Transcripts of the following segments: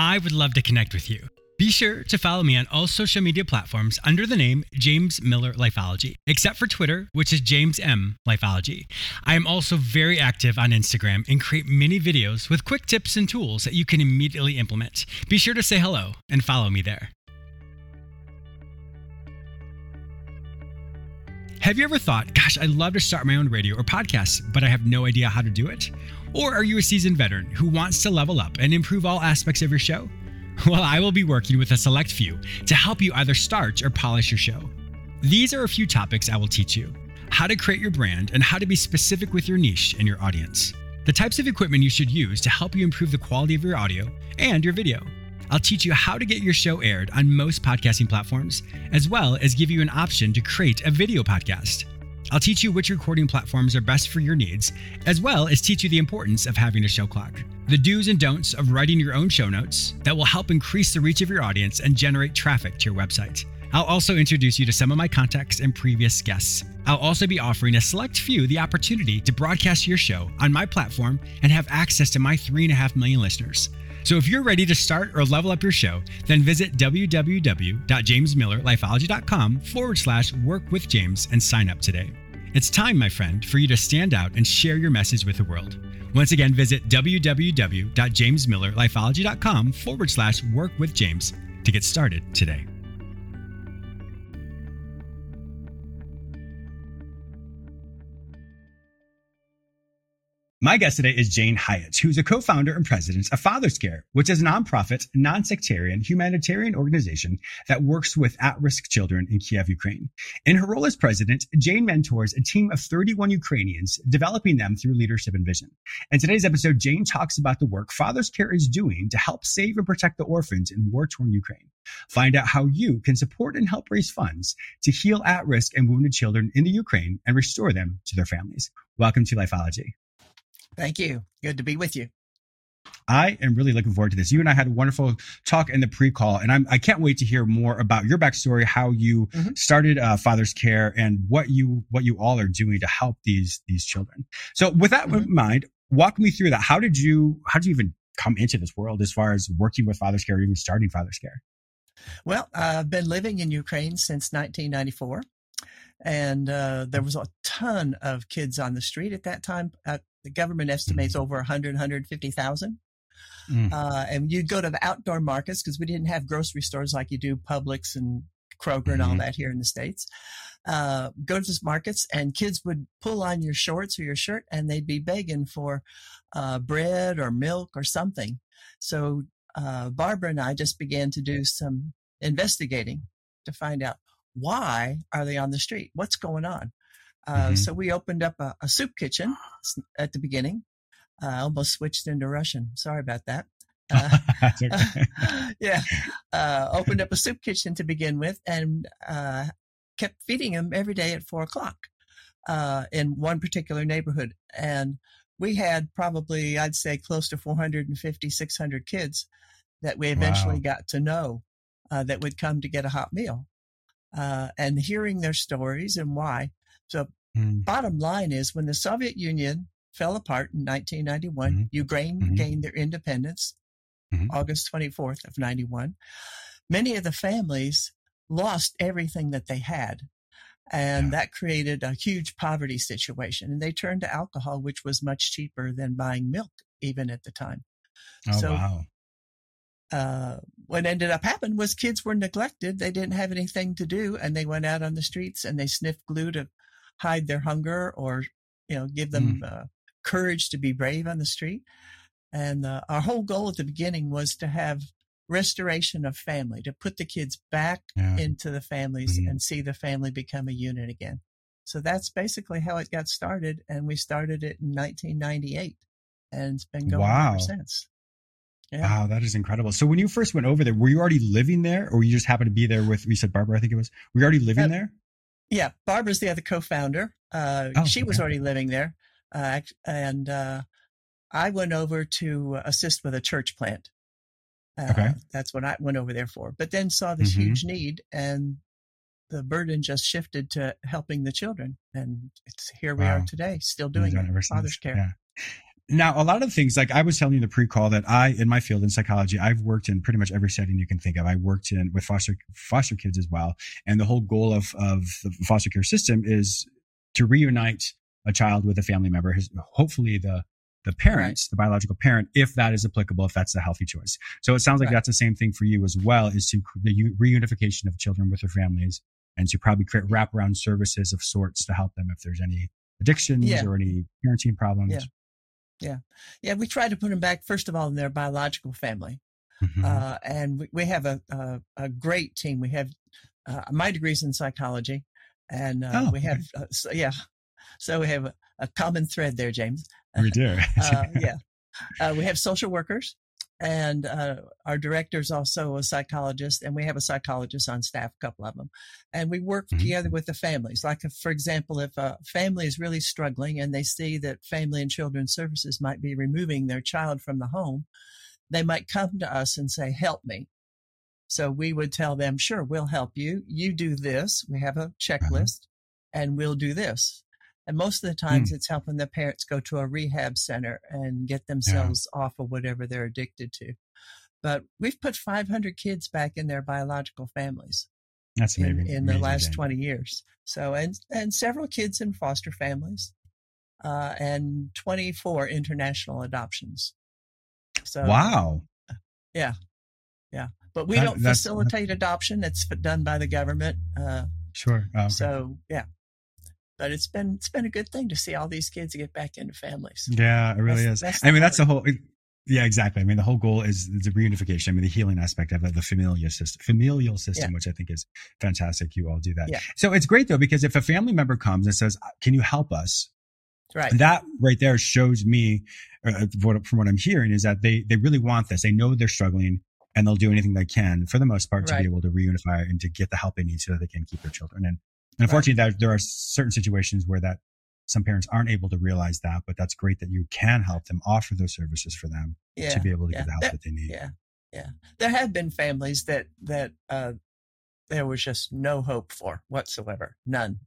I would love to connect with you. Be sure to follow me on all social media platforms under the name James Miller Lifeology, except for Twitter, which is James M Lifeology. I am also very active on Instagram and create many videos with quick tips and tools that you can immediately implement. Be sure to say hello and follow me there. Have you ever thought, gosh, I'd love to start my own radio or podcast, but I have no idea how to do it? Or are you a seasoned veteran who wants to level up and improve all aspects of your show? Well, I will be working with a select few to help you either start or polish your show. These are a few topics I will teach you how to create your brand and how to be specific with your niche and your audience, the types of equipment you should use to help you improve the quality of your audio and your video. I'll teach you how to get your show aired on most podcasting platforms, as well as give you an option to create a video podcast. I'll teach you which recording platforms are best for your needs, as well as teach you the importance of having a show clock, the do's and don'ts of writing your own show notes that will help increase the reach of your audience and generate traffic to your website. I'll also introduce you to some of my contacts and previous guests. I'll also be offering a select few the opportunity to broadcast your show on my platform and have access to my 3.5 million listeners. So if you're ready to start or level up your show, then visit www.jamesmillerlifeology.com forward slash work with James and sign up today. It's time, my friend, for you to stand out and share your message with the world. Once again, visit www.jamesmillerlifeology.com forward slash work with James to get started today. My guest today is Jane Hyatt, who's a co-founder and president of Father's Care, which is a nonprofit, non-sectarian, humanitarian organization that works with at-risk children in Kiev, Ukraine. In her role as president, Jane mentors a team of 31 Ukrainians, developing them through leadership and vision. In today's episode, Jane talks about the work Father's Care is doing to help save and protect the orphans in war-torn Ukraine. Find out how you can support and help raise funds to heal at-risk and wounded children in the Ukraine and restore them to their families. Welcome to Lifeology. Thank you. Good to be with you. I am really looking forward to this. You and I had a wonderful talk in the pre-call, and I'm, I can't wait to hear more about your backstory, how you mm-hmm. started uh, Father's Care, and what you what you all are doing to help these these children. So, with that mm-hmm. in mind, walk me through that. How did you how did you even come into this world as far as working with Father's Care, or even starting Father's Care? Well, I've been living in Ukraine since 1994 and uh, there was a ton of kids on the street at that time. Uh, the government estimates over 100, 150,000. Mm. Uh, and you'd go to the outdoor markets because we didn't have grocery stores like you do Publix and Kroger mm-hmm. and all mm-hmm. that here in the States. Uh, go to these markets and kids would pull on your shorts or your shirt and they'd be begging for uh, bread or milk or something. So uh, Barbara and I just began to do some investigating to find out why are they on the street? What's going on? Uh, mm-hmm. So we opened up a, a, soup kitchen at the beginning. Uh, I almost switched into Russian. Sorry about that. Uh, yeah, uh, opened up a soup kitchen to begin with, and uh, kept feeding them every day at four o'clock uh, in one particular neighborhood. And we had probably, I'd say, close to 450, 600 kids that we eventually wow. got to know that would come to get a hot meal uh, and hearing their stories and why. So, mm. bottom line is when the Soviet Union fell apart in 1991, mm-hmm. Ukraine mm-hmm. gained their independence mm-hmm. August 24th of 91. Many of the families lost everything that they had. And yeah. that created a huge poverty situation. And they turned to alcohol, which was much cheaper than buying milk, even at the time. Oh, so wow uh, what ended up happening was kids were neglected. They didn't have anything to do, and they went out on the streets and they sniffed glue to hide their hunger or, you know, give them mm. uh, courage to be brave on the street. And uh, our whole goal at the beginning was to have restoration of family, to put the kids back yeah. into the families mm-hmm. and see the family become a unit again. So that's basically how it got started. And we started it in 1998 and it's been going wow. ever since. Yeah. Wow, that is incredible. So when you first went over there, were you already living there, or you just happened to be there with? You said Barbara, I think it was. Were you already living Uh, there? Yeah, Barbara's the other co-founder. Uh, Oh, she was already living there, uh, and uh, I went over to assist with a church plant. Uh, Okay. that's what I went over there for. But then saw this Mhm. huge need, and the burden just shifted to helping the children, and it's here we Wow. are today, still doing it. Father's care. Yeah. Now, a lot of things, like I was telling you in the pre-call, that I, in my field in psychology, I've worked in pretty much every setting you can think of. I worked in with foster foster kids as well, and the whole goal of of the foster care system is to reunite a child with a family member, his, hopefully the the parents, the biological parent, if that is applicable, if that's a healthy choice. So it sounds like Right. that's the same thing for you as well, is to the reunification of children with their families, and to probably create wraparound services of sorts to help them if there's any addictions Yeah. or any parenting problems. Yeah. Yeah, Yeah. we try to put them back first of all in their biological family. Mhm. uh, and we, we have a, a a great team. We have uh, my degrees in psychology, and uh, Oh, we have uh, so, yeah, so we have a, a common thread there, James. we do. Uh, yeah, uh, we have social workers, and uh, our director is also a psychologist, and we have a psychologist on staff, a couple of them, and we work Mhm. together with the families. Like, if, for example, if a family is really struggling and they see that Family and Children's Services might be removing their child from the home, they might come to us and say, "Help me." So we would tell them, "Sure, we'll help you. You do this. We have a checklist, and we'll do this." And most of the times, it's helping the parents go to a rehab center and get themselves off of whatever they're addicted to. But we've put 500 kids back in their biological families That's in, amazing. in the amazing, last Jane. 20 years. So, and, and several kids in foster families, uh, and 24 international adoptions. So, Wow. Yeah. Yeah. But we That- don't facilitate adoption. It's done by the government. Uh, Sure. Oh, okay. So yeah, but it's been, it's been a good thing to see all these kids get back into families. yeah, it really That's- is. that's I mean, that's the whole. Yeah, exactly. I mean, the whole goal is the reunification. I mean, the healing aspect of it, the familial system, familial system, Yeah. which I think is fantastic. You all do that. Yeah. So it's great though because if a family member comes and says, "Can you help us?" Right. that right there shows me uh, from what i'm hearing is that they they really want this they know they're struggling and they'll do anything they can for the most part to Right. be able to reunify and to get the help they need so that they can keep their children and, and unfortunately there, there are certain situations where that some parents aren't able to realize that but that's great that you can help them offer those services for them Yeah. to be able to yeah. get the help That- that they need yeah. Yeah. There have been families that, that, uh, there was just no hope for whatsoever. None.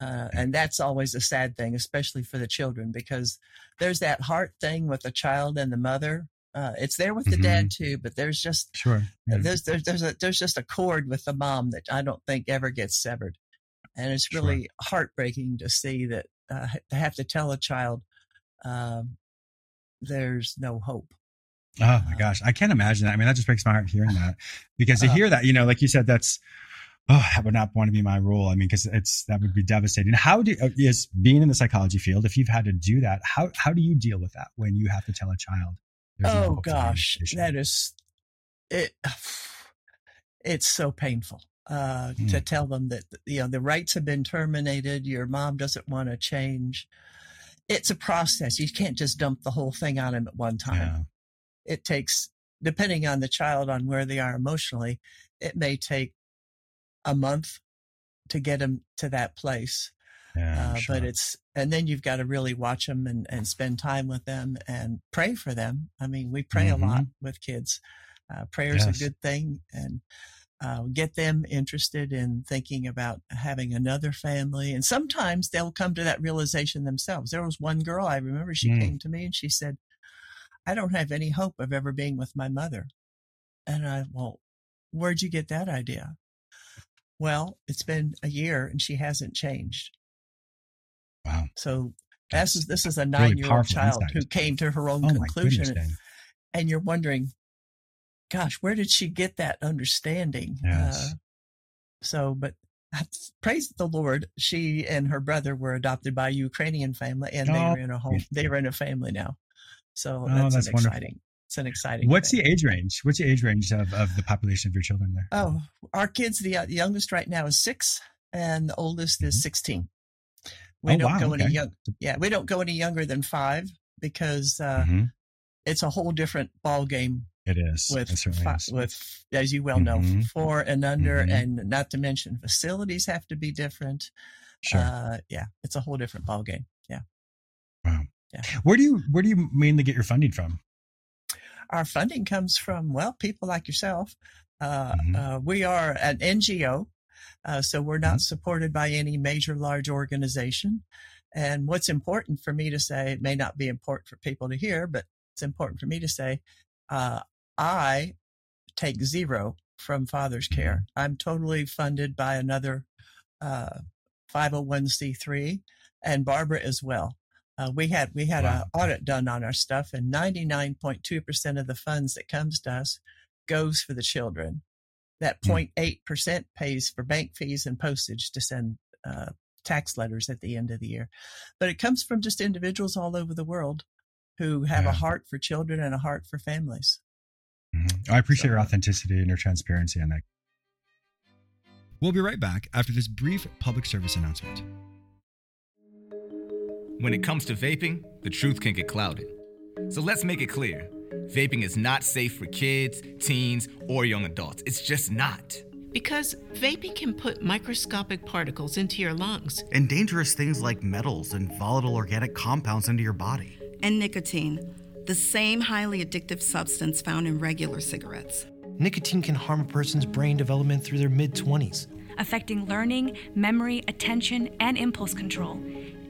Uh, and that's always a sad thing, especially for the children, because there's that heart thing with the child and the mother. Uh, it's there with the dad too, but there's just, sure Yeah. there's, there's, there's a, there's just a cord with the mom that I don't think ever gets severed. And it's Sure. really heartbreaking to see that, uh, to have to tell a child, um, there's no hope. Oh my gosh, I can't imagine that. I mean, that just breaks my heart hearing that because to Uh, hear that, you know, like you said, that's oh, that would not want to be my role. I mean, because it's that would be devastating. How do uh, is being in the psychology field? If you've had to do that, how how do you deal with that when you have to tell a child? there's no oh hope gosh, that is it. It's so painful uh, Hmm. to tell them that you know the rights have been terminated. Your mom doesn't want to change. It's a process. You can't just dump the whole thing on them at one time. yeah, It takes, depending on the child, on where they are emotionally, it may take a month to get them to that place. yeah, Uh, sure. But it's, and then you've got to really watch them and, and spend time with them and pray for them. I mean, we pray Mhm. a lot with kids. Uh, prayer is Yes. a good thing and uh, get them interested in thinking about having another family. And sometimes they'll come to that realization themselves. There was one girl I remember she Mm. came to me and she said, I don't have any hope of ever being with my mother. And I, well, where'd you get that idea? Well, it's been a year and she hasn't changed. wow, So That's this is this is a really nine year old child insight. who came to her own oh conclusion, goodness, Jane. and you're wondering, gosh, where did she get that understanding? Yes. Uh, so, but praise the Lord, she and her brother were adopted by a Ukrainian family, and they Oh, were in a home. They were in a family now. So Oh, that's, that's an wonderful. exciting. It's an exciting. What's thing. the age range? What's the age range of, of the population of your children there? Oh, our kids, the uh, youngest right now is six, and the oldest is Mhm. 16. We Oh, don't wow, go okay. any young. Yeah, we don't go any younger than five because uh, Mhm. it's a whole different ball game It is. with it fi- is. with as you well know Mhm. four and under, Mhm. and not to mention facilities have to be different. Sure. Uh, yeah, it's a whole different ballgame. Yeah, wow. yeah. Where do you where do you mainly get your funding from? our funding comes from well people like yourself. Uh, Mhm. uh, we are an NGO, uh, so we're not supported by any major large organization. And what's important for me to say, it may not be important for people to hear, but it's important for me to say, uh, I take zero from Father's Care. I'm totally funded by another uh, 501c3 and Barbara as well. Uh, we had we had Wow. an audit done on our stuff, and 99.2% of the funds that comes to us goes for the children. That Hmm. 0.8% pays for bank fees and postage to send uh, tax letters at the end of the year. But it comes from just individuals all over the world who have Yeah. a heart for children and a heart for families. Mhm. I appreciate your authenticity and your transparency on that. We'll be right back after this brief public service announcement. When it comes to vaping, the truth can get clouded. So let's make it clear vaping is not safe for kids, teens, or young adults. It's just not. Because vaping can put microscopic particles into your lungs. and dangerous things like metals and volatile organic compounds into your body. and nicotine, the same highly addictive substance found in regular cigarettes. Nicotine can harm a person's brain development through their mid 20s. affecting learning, memory, attention, and impulse control,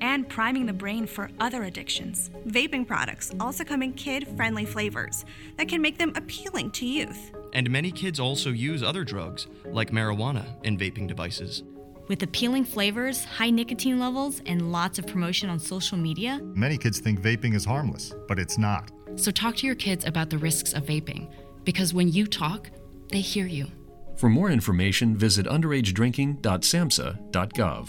and priming the brain for other addictions. Vaping products also come in kid friendly flavors that can make them appealing to youth. And many kids also use other drugs, like marijuana, in vaping devices. With appealing flavors, high nicotine levels, and lots of promotion on social media, Many kids think vaping is harmless, but it's not. So talk to your kids about the risks of vaping, because when you talk, they hear you. For more information, visit underagedrinking.samhsa.gov.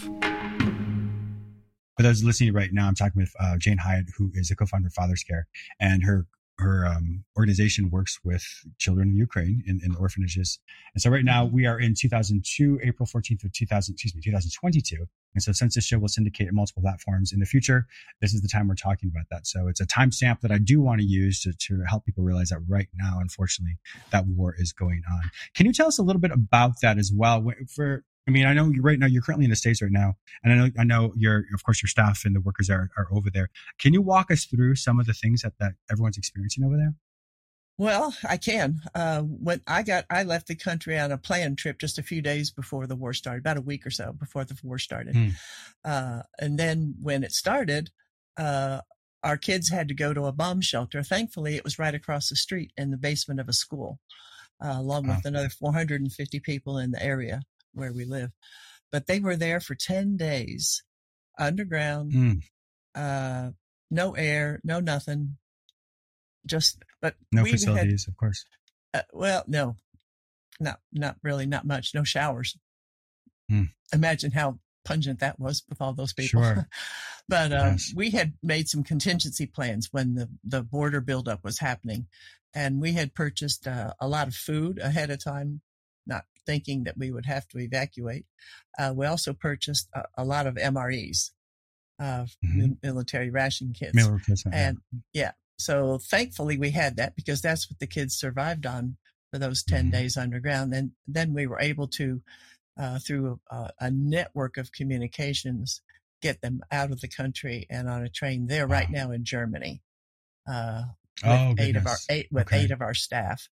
For those listening right now, I'm talking with uh, Jane Hyatt, who is a co-founder of Father's Care, and her her um, organization works with children in Ukraine in, in orphanages. And so right now we are in 2002, April 14th of 2000, excuse me, 2022. And so since this show will syndicate on multiple platforms in the future, this is the time we're talking about that. So it's a timestamp that I do want to use to, to help people realize that right now, unfortunately, that war is going on. Can you tell us a little bit about that as well? For I mean, I know you right now you're currently in the states right now, and I know I know your of course your staff and the workers are are over there. Can you walk us through some of the things that that everyone's experiencing over there? Well, I can. Uh, when I got, I left the country on a planned trip just a few days before the war started, about a week or so before the war started. Hmm. Uh, and then when it started, uh, our kids had to go to a bomb shelter. Thankfully, it was right across the street in the basement of a school, uh, along with another 450 people in the area where we live. But they were there for 10 days underground, Mm. uh, no air, no nothing. Just, but No we had- facilities, of course. uh, well, no, not not really, not much. No showers. Hmm. Imagine how pungent that was with all those people. Sure. but um, Yes. we had made some contingency plans when the the border buildup was happening, and we had purchased uh, a lot of food ahead of time, not thinking that we would have to evacuate. Uh, we also purchased a, a lot of MREs, uh, Mhm. military ration kits, Meal replacement. yeah. and yeah, so thankfully we had that because that's what the kids survived on for those 10 Mhm. days underground. And then we were able to, uh, through a, a network of communications, get them out of the country and on a train. They're right now in Germany. Uh, with Oh, eight of our eight with Okay. eight of our staff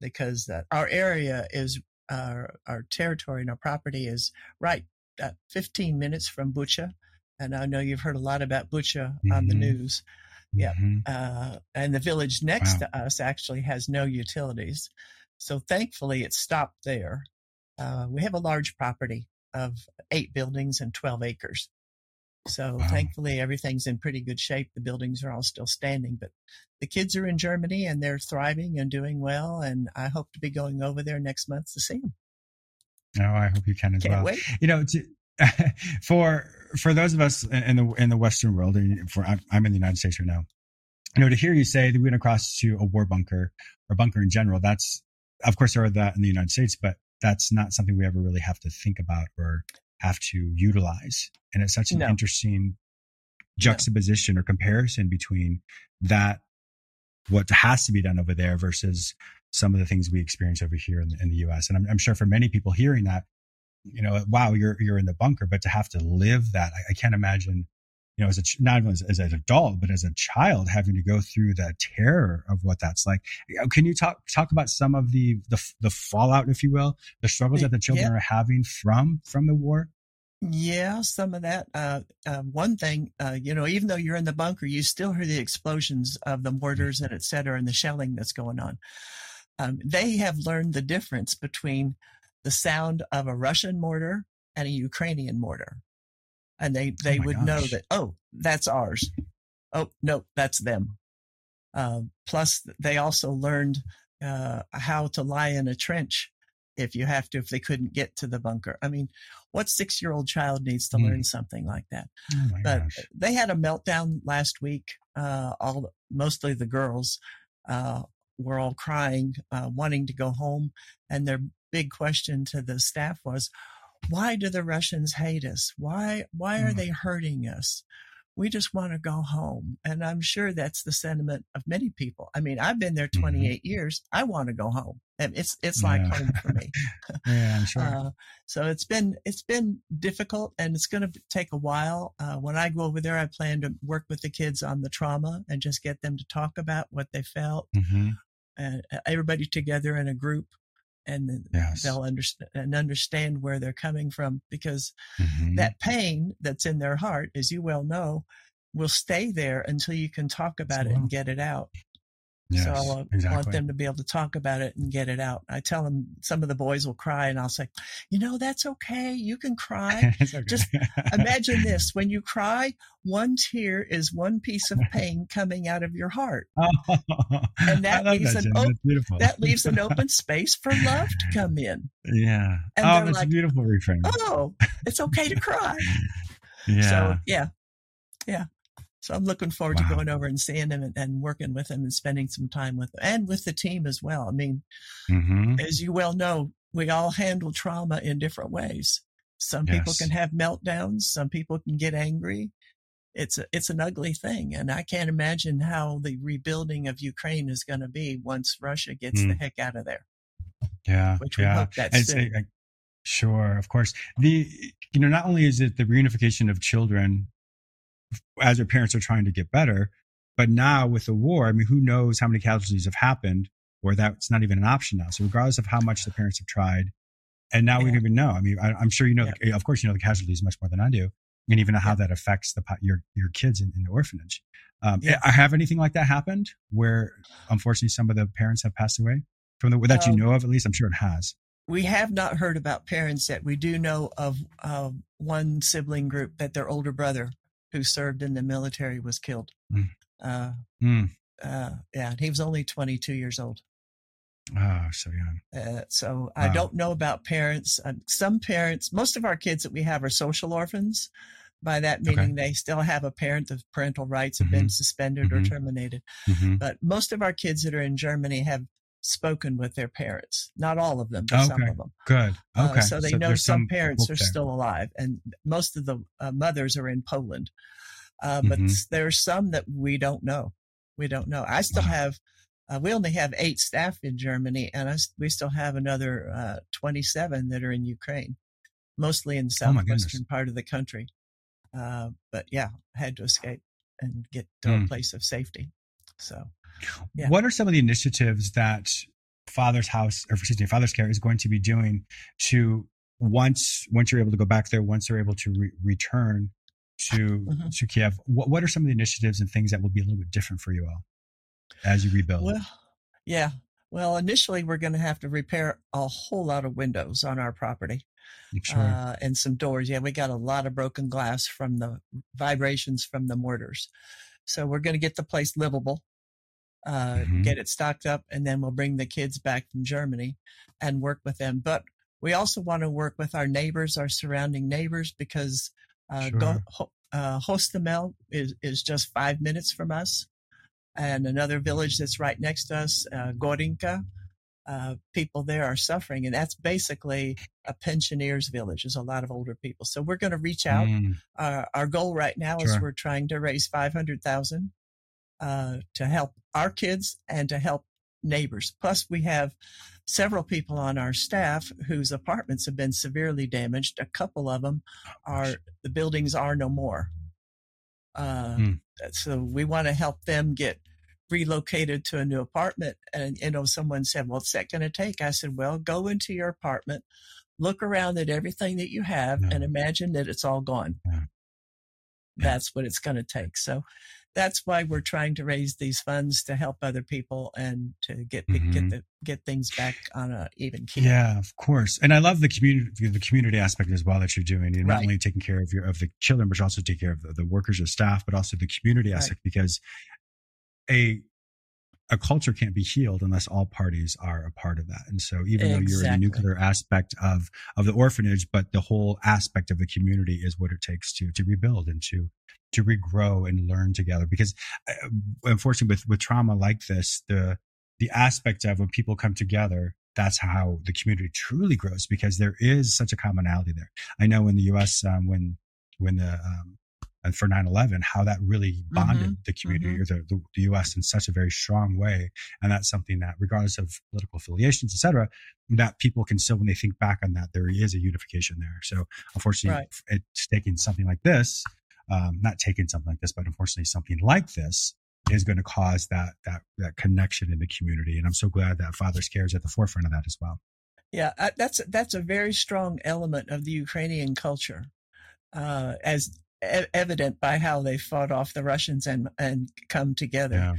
because uh, our area is our our territory and our property is right at 15 minutes from Bucha, and I know you've heard a lot about Bucha on the Mhm. news. Yeah, Mhm. uh, and the village next Wow. to us actually has no utilities, so thankfully it stopped there. Uh, we have a large property of eight buildings and 12 acres. So Wow. thankfully everything's in pretty good shape. The buildings are all still standing, but the kids are in Germany and they're thriving and doing well. And I hope to be going over there next month to see them. No, oh, I hope you can as Can't well. wait. You know, to, for for those of us in the in the Western world, and for I'm, I'm in the United States right now. You know, to hear you say that we went across to a war bunker or bunker in general, that's of course there are that in the United States, but that's not something we ever really have to think about or have to utilize. And it's such an No. interesting juxtaposition or comparison between that what has to be done over there versus some of the things we experience over here in the, in the U.S. And I'm, I'm sure for many people hearing that, you know, wow, you're you're in the bunker, but to have to live that, I, I can't imagine. You know, as a not even as, as, an adult, but as a child, having to go through the terror of what that's like. Can you talk talk about some of the the, the fallout, if you will, the struggles that the children yeah. are having from from the war? Yeah, some of that. Uh, uh, one thing, uh, you know, even though you're in the bunker, you still hear the explosions of the mortars and et cetera and the shelling that's going on. Um, they have learned the difference between the sound of a Russian mortar and a Ukrainian mortar. And they, they oh would gosh. know that, oh, that's ours. Oh, no, that's them. Uh, plus, they also learned uh, how to lie in a trench if you have to, if they couldn't get to the bunker. I mean, what six year old child needs to mm. learn something like that? Oh but gosh. they had a meltdown last week. Uh, all mostly the girls uh, were all crying, uh, wanting to go home, and their big question to the staff was, "Why do the Russians hate us? Why why are mm. they hurting us?" we just want to go home. And I'm sure that's the sentiment of many people. I mean, I've been there mm-hmm. 28 mm-hmm. years. I want to go home. And it's, it's like yeah. home for me. yeah, I'm sure. Uh, so it's been, it's been difficult and it's going to take a while. Uh, when I go over there, I plan to work with the kids on the trauma and just get them to talk about what they felt. Mm-hmm. And uh, everybody together in a group and yes. they'll understand and understand where they're coming from because mm-hmm. that pain that's in their heart, as you well know, will stay there until you can talk about so, it and get it out. Yes, so I want, exactly. want, them to be able to talk about it and get it out. I tell them some of the boys will cry and I'll say, you know, that's okay. You can cry. okay. Just imagine this. When you cry, one tear is one piece of pain coming out of your heart. Oh, and that leaves, that, an op- that leaves an open space for love to come in. Yeah. And oh, that's like, a beautiful reframe. Oh, it's okay to cry. yeah. So, yeah. Yeah. So I'm looking forward wow. to going over and seeing him and, and, working with him and spending some time with him and with the team as well. I mean, mm-hmm. as you well know, we all handle trauma in different ways. Some yes. people can have meltdowns. Some people can get angry. It's a, it's an ugly thing. And I can't imagine how the rebuilding of Ukraine is going to be once Russia gets mm. the heck out of there. Yeah. Which we yeah. hope that's soon. I, sure. Of course. The, you know, not only is it the reunification of children as their parents are trying to get better. But now with the war, I mean, who knows how many casualties have happened where that's not even an option now. So regardless of how much the parents have tried, and now yeah. we don't even know. I mean, I, am sure you know, yeah. the, of course, you know the casualties much more than I do, and even how that affects the your your kids in, in the orphanage. Um. Have anything like that happened where unfortunately some of the parents have passed away from the that um, you know of? At least I'm sure it has. We have not heard about parents yet. We do know of uh, one sibling group that their older brother who served in the military was killed. Mm. Uh, mm. Uh, yeah, he was only 22 years old. Oh, so young. Uh, so wow. I don't know about parents. Uh, some parents, most of our kids that we have are social orphans. By that meaning, okay. they still have a parent. The parental rights have mm-hmm. been suspended mm-hmm. or terminated. Mm-hmm. But most of our kids that are in Germany have spoken with their parents. Not all of them, but okay. some of them. Good. Uh, okay. Uh, so they so know some, some parents are there. still alive, and most of the uh, mothers are in Poland. Uh, but mm-hmm. there are some that we don't know. We don't know. I still wow. have. Uh, we only have eight staff in Germany, and I, we still have another uh, 27 that are in Ukraine, mostly in the oh southwestern oh part of the country. but yeah, had to escape and get to mm. a place of safety. So yeah. What are some of the initiatives that Father's House, or excuse me, Father's Care is going to be doing to once once you're able to go back there, once they're able to re- return to mm-hmm. to Kiev? What what are some of the initiatives and things that will be a little bit different for you all as you rebuild? Well, yeah. Well, initially we're going to have to repair a whole lot of windows on our property. Sure. Uh, and some doors. Yeah, we got a lot of broken glass from the vibrations from the mortars. So we're going to get the place livable uh, mm-hmm. get it stocked up, and then we'll bring the kids back from Germany and work with them. But we also want to work with our neighbors, our surrounding neighbors, because uh, sure. Go, uh, Hostomel is, is just five minutes from us. And another village that's right next to us, uh, Gorenka, uh, people there are suffering. And that's basically a pensioners village. There's a lot of older people. So we're going to reach out. Mm. Uh, our goal right now sure. is we're trying to raise 500,000 uh, to help our kids and to help neighbors. Plus, we have several people on our staff whose apartments have been severely damaged. A couple of them are the buildings are no more. Uh, Hmm. So we want to help them get relocated to a new apartment. And you know, someone said, "Well, "What's that going to take?" I said, "Well, go into your apartment, look around at everything that you have, and imagine that it's all gone." That's what it's going to take. So that's why we're trying to raise these funds to help other people and to get Mhm. get the get things back on a even keel. Yeah, of course. And I love the community, the community aspect as well that you're doing. You're not only taking care of your of the children, but you also take care of the, the workers, your staff, but also the community Right. aspect because a a culture can't be healed unless all parties are a part of that. And so even though you're in the nuclear aspect of of the orphanage, but the whole aspect of the community is what it takes to to rebuild and to to regrow and learn together. Because uh, unfortunately, with with trauma like this, the the aspect of when people come together, that's how the community truly grows because there is such a commonality there. I know in the U.S. Um, when when the um, and for 9-11 how that really bonded Mhm, the community mhm. or the, the, the us in such a very strong way and that's something that regardless of political affiliations etc that people can still when they think back on that there is a unification there so unfortunately Right. it's taking something like this um, not taking something like this but unfortunately something like this is going to cause that that that connection in the community and i'm so glad that father's care is at the forefront of that as well Yeah, uh, that's that's a very strong element of the Ukrainian culture, uh, as e- evident by how they fought off the Russians and and come together. Yeah.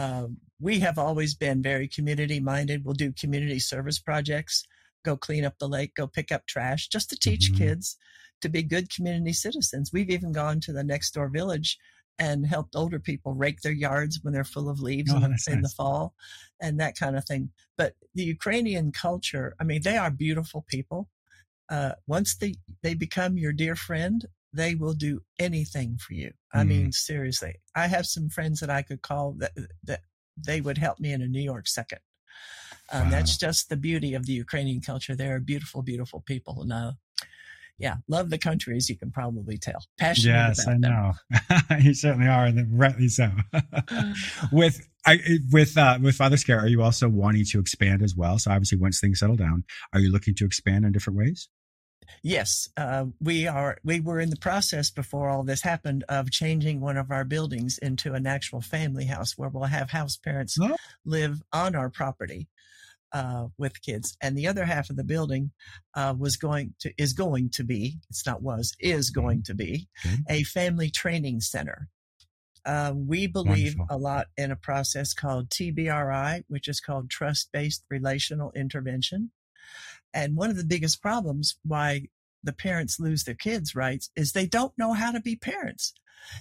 Um, we have always been very community minded. We'll do community service projects, go clean up the lake, go pick up trash, just to teach Mhm. kids to be good community citizens. We've even gone to the next door village and helped older people rake their yards when they're full of leaves Oh, in, the, in the fall and that kind of thing. But the Ukrainian culture, I mean, they are beautiful people. Uh, once they, they become your dear friend, they will do anything for you. I Mhm. mean, seriously, I have some friends that I could call that, that they would help me in a New York second. Um, Wow. That's just the beauty of the Ukrainian culture. They're beautiful, beautiful people. And, uh, yeah, love the country, as you can probably tell. Passionate Yes, about I know. you certainly are, and rightly so. with I, with uh, with Father's Care, are you also wanting to expand as well? So obviously, once things settle down, are you looking to expand in different ways? Yes, uh, we are. We were in the process before all this happened of changing one of our buildings into an actual family house where we'll have house parents Oh. live on our property uh, with kids, and the other half of the building uh, was going to is going to be. It's not was is Mm-hmm. going to be Good. a family training center. Uh, we believe Wonderful. a lot in a process called TBRI, which is called Trust Based Relational Intervention. And one of the biggest problems why the parents lose their kids' rights is they don't know how to be parents.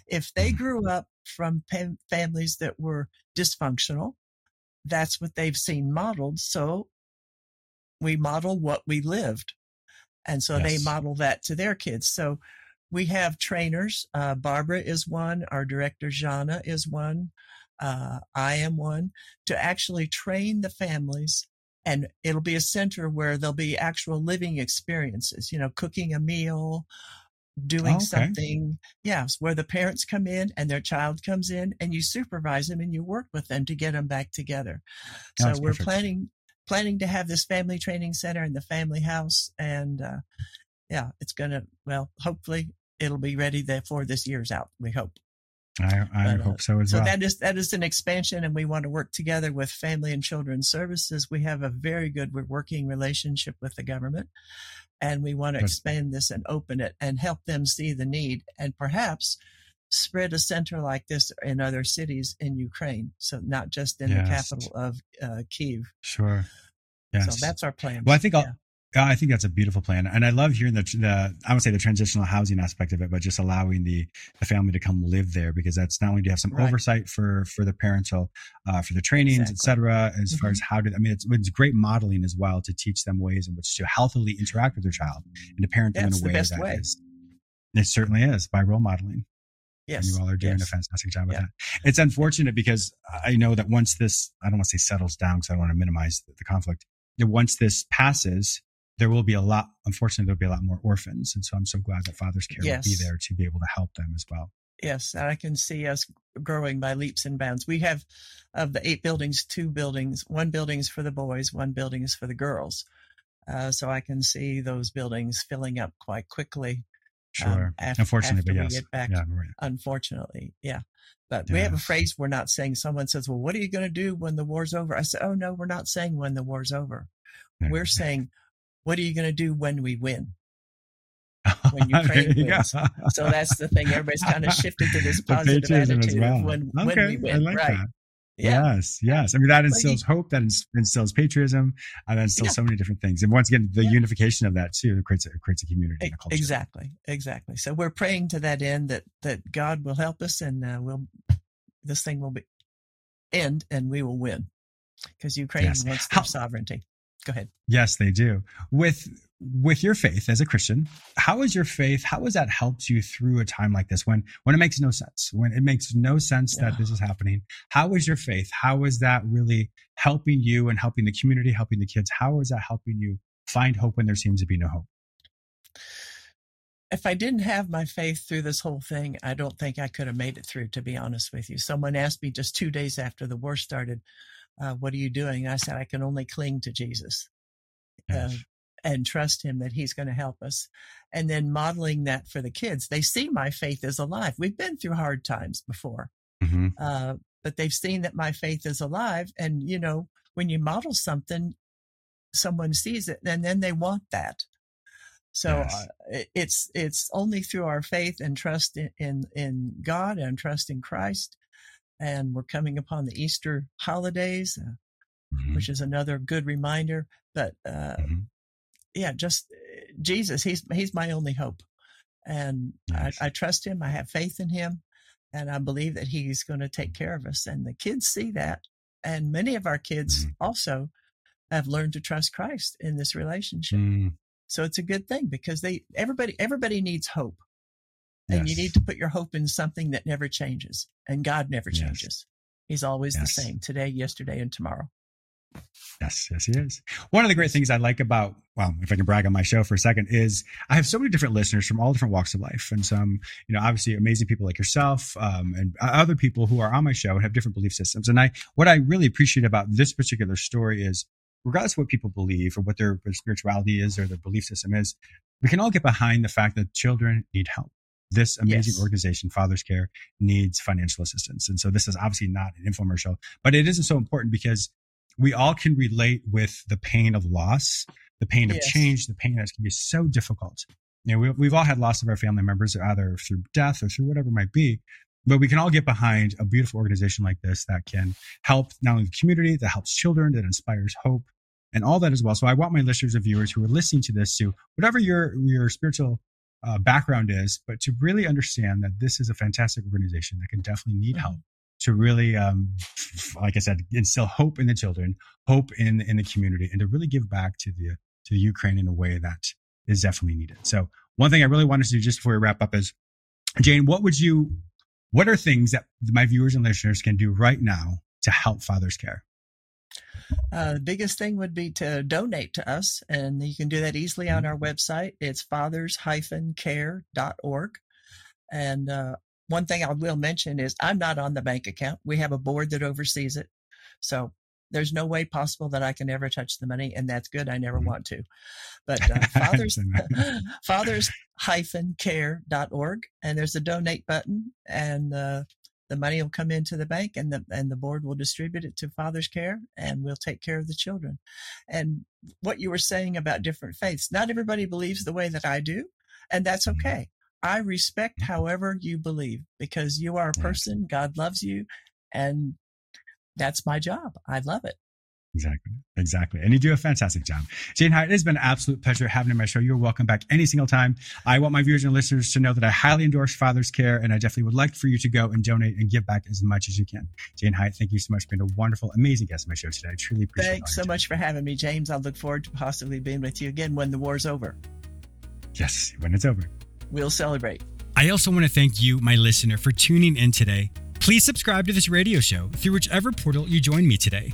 If they grew up from families that were dysfunctional, that's what they've seen modeled. So we model what we lived. And so they model that to their kids. So we have trainers. Uh, Barbara is one. Our director, Jana, is one. Uh, I am one to actually train the families. And it'll be a center where there'll be actual living experiences, you know, cooking a meal, doing Oh, okay. something. Yes, where the parents come in and their child comes in and you supervise them and you work with them to get them back together. So we're perfect. planning planning to have this family training center in the family house and uh, yeah it's gonna well hopefully it'll be ready there for this year's out we hope I, I But, uh, hope so as so well. that is that is an expansion and we want to work together with family and Children services we have a very good working relationship with the government and we want to expand this and open it and help them see the need and perhaps spread a center like this in other cities in Ukraine so not just in the capital of uh, Kiev sure. Yes. so that's our plan. Well, I think I'll, Yeah. Yeah, I think that's a beautiful plan, and I love hearing the the I would say the transitional housing aspect of it, but just allowing the the family to come live there because that's not only do you have some Right. oversight for for the parental, uh, for the trainings, Exactly. etc. As far Mhm. as how to, I mean, it's it's great modeling as well to teach them ways in which to healthily interact with their child and to parent them Yeah, in a the way best that way. is- It certainly is by role modeling. Yes. And you all are doing yes. a fantastic job with Yeah. that. It's unfortunate because I know that once this, I don't want to say settles down because I don't want to minimize the, the conflict. That once this passes, there will be a lot, unfortunately, there'll be a lot more orphans. And so I'm so glad that Father's Care will be there to be able to help them as well. Yes, And I can see us growing by leaps and bounds. We have of the eight buildings, two buildings, one building is for the boys, one building is for the girls. Uh, so I can see those buildings filling up quite quickly. Um, sure. Um, after, Unfortunately, after yes. get back. Yeah, right. Unfortunately, yeah. But yeah. we have a phrase we're not saying. Someone says, "Well, what are you going to do when the war's over?" I said, "Oh no, we're not saying when the war's over. We're saying, what are you going to do when we win?" when Ukraine wins. so that's the thing. Everybody's kind of shifted to this positive attitude well. when, okay. when we win. Like right. That. Yeah. Yes, yes. I mean, that instills hope, that instills patriotism, and that instills yeah. so many different things. And once again, the yeah. unification of that too creates a, creates a community. A culture. Exactly, exactly. So we're praying to that end that that God will help us, and uh, we'll this thing will be end, and we will win because Ukraine yes. wants their How, sovereignty. Go ahead. Yes, they do. With with your faith as a Christian, how is your faith? How has that helped you through a time like this when when it makes no sense? When it makes no sense yeah. that this is happening? How is your faith? How is that really helping you and helping the community, helping the kids? How is that helping you find hope when there seems to be no hope? If I didn't have my faith through this whole thing, I don't think I could have made it through, to be honest with you. Someone asked me just two days after the war started, uh, What are you doing? I said, I can only cling to Jesus. Yes. Uh, and trust him that he's going to help us. And then modeling that for the kids. They see my faith is alive. We've been through hard times before, mm-hmm. uh, but they've seen that my faith is alive. And, you know, when you model something, someone sees it and then they want that. So yes. uh, it's, it's only through our faith and trust in, in, in, God and trust in Christ. And we're coming upon the Easter holidays, uh, mm-hmm. which is another good reminder. But uh, mm-hmm yeah, just eh, Jesus. He's he's my only hope, and nice. I, I trust him. I have faith in him, and I believe that he's going to take care of us. And the kids see that, and many of our kids mm. also have learned to trust Christ in this relationship. Mm. So it's a good thing because they everybody everybody needs hope. And yes. you need to put your hope in something that never changes. And God never changes. Yes. He's always yes. the same today, yesterday, and tomorrow. Yes, yes, he is. One of the great things I like about, well, if I can brag on my show for a second, is I have so many different listeners from all different walks of life, and some, you know, obviously amazing people like yourself, um, and other people who are on my show and have different belief systems. And I, what I really appreciate about this particular story is, regardless of what people believe or what their spirituality is or their belief system is, we can all get behind the fact that children need help this amazing yes. organization, Father's Care, needs financial assistance. And so this is obviously not an infomercial, but it isn't so important because we all can relate with the pain of loss, the pain of yes. change, the pain that can be so difficult. You know, we, we've all had loss of our family members, either through death or through whatever it might be. But we can all get behind a beautiful organization like this that can help not only the community, that helps children, that inspires hope, and all that as well. So I want my listeners and viewers who are listening to this to whatever your your spiritual uh, background is, but to really understand that this is a fantastic organization that can definitely need mm-hmm. help to really, um, like I said, instill hope in the children, hope in in the community, and to really give back to the to the Ukraine in a way that is definitely needed. So, one thing I really wanted to do just before we wrap up is, Jane, what would you, what are things that my viewers and listeners can do right now to help Father's Care? Uh, the biggest thing would be to donate to us, and you can do that easily on our website. It's fathers-care.org. And uh, one thing I will mention is I'm not on the bank account. We have a board that oversees it. So there's no way possible that I can ever touch the money, and that's good. I never mm-hmm. want to. But uh, fathers, fathers hyphen care.org, and there's a donate button, and uh, the money will come into the bank, and the and the board will distribute it to Father's Care, and we'll take care of the children. And what you were saying about different faiths, not everybody believes the way that I do, and that's mm-hmm. okay. I respect however you believe because you are a person. God loves you. And that's my job. I love it. Exactly. Exactly. And you do a fantastic job. Jane Hyatt, it has been an absolute pleasure having you on my show. You're welcome back any single time. I want my viewers and listeners to know that I highly endorse Father's Care and I definitely would like for you to go and donate and give back as much as you can. Jane Hyatt, thank you so much for being a wonderful, amazing guest on my show today. I truly appreciate it. Thanks so much for having me, James. I look forward to possibly being with you again when the war's over. Yes, when it's over we'll celebrate. I also want to thank you, my listener, for tuning in today. Please subscribe to this radio show through whichever portal you join me today.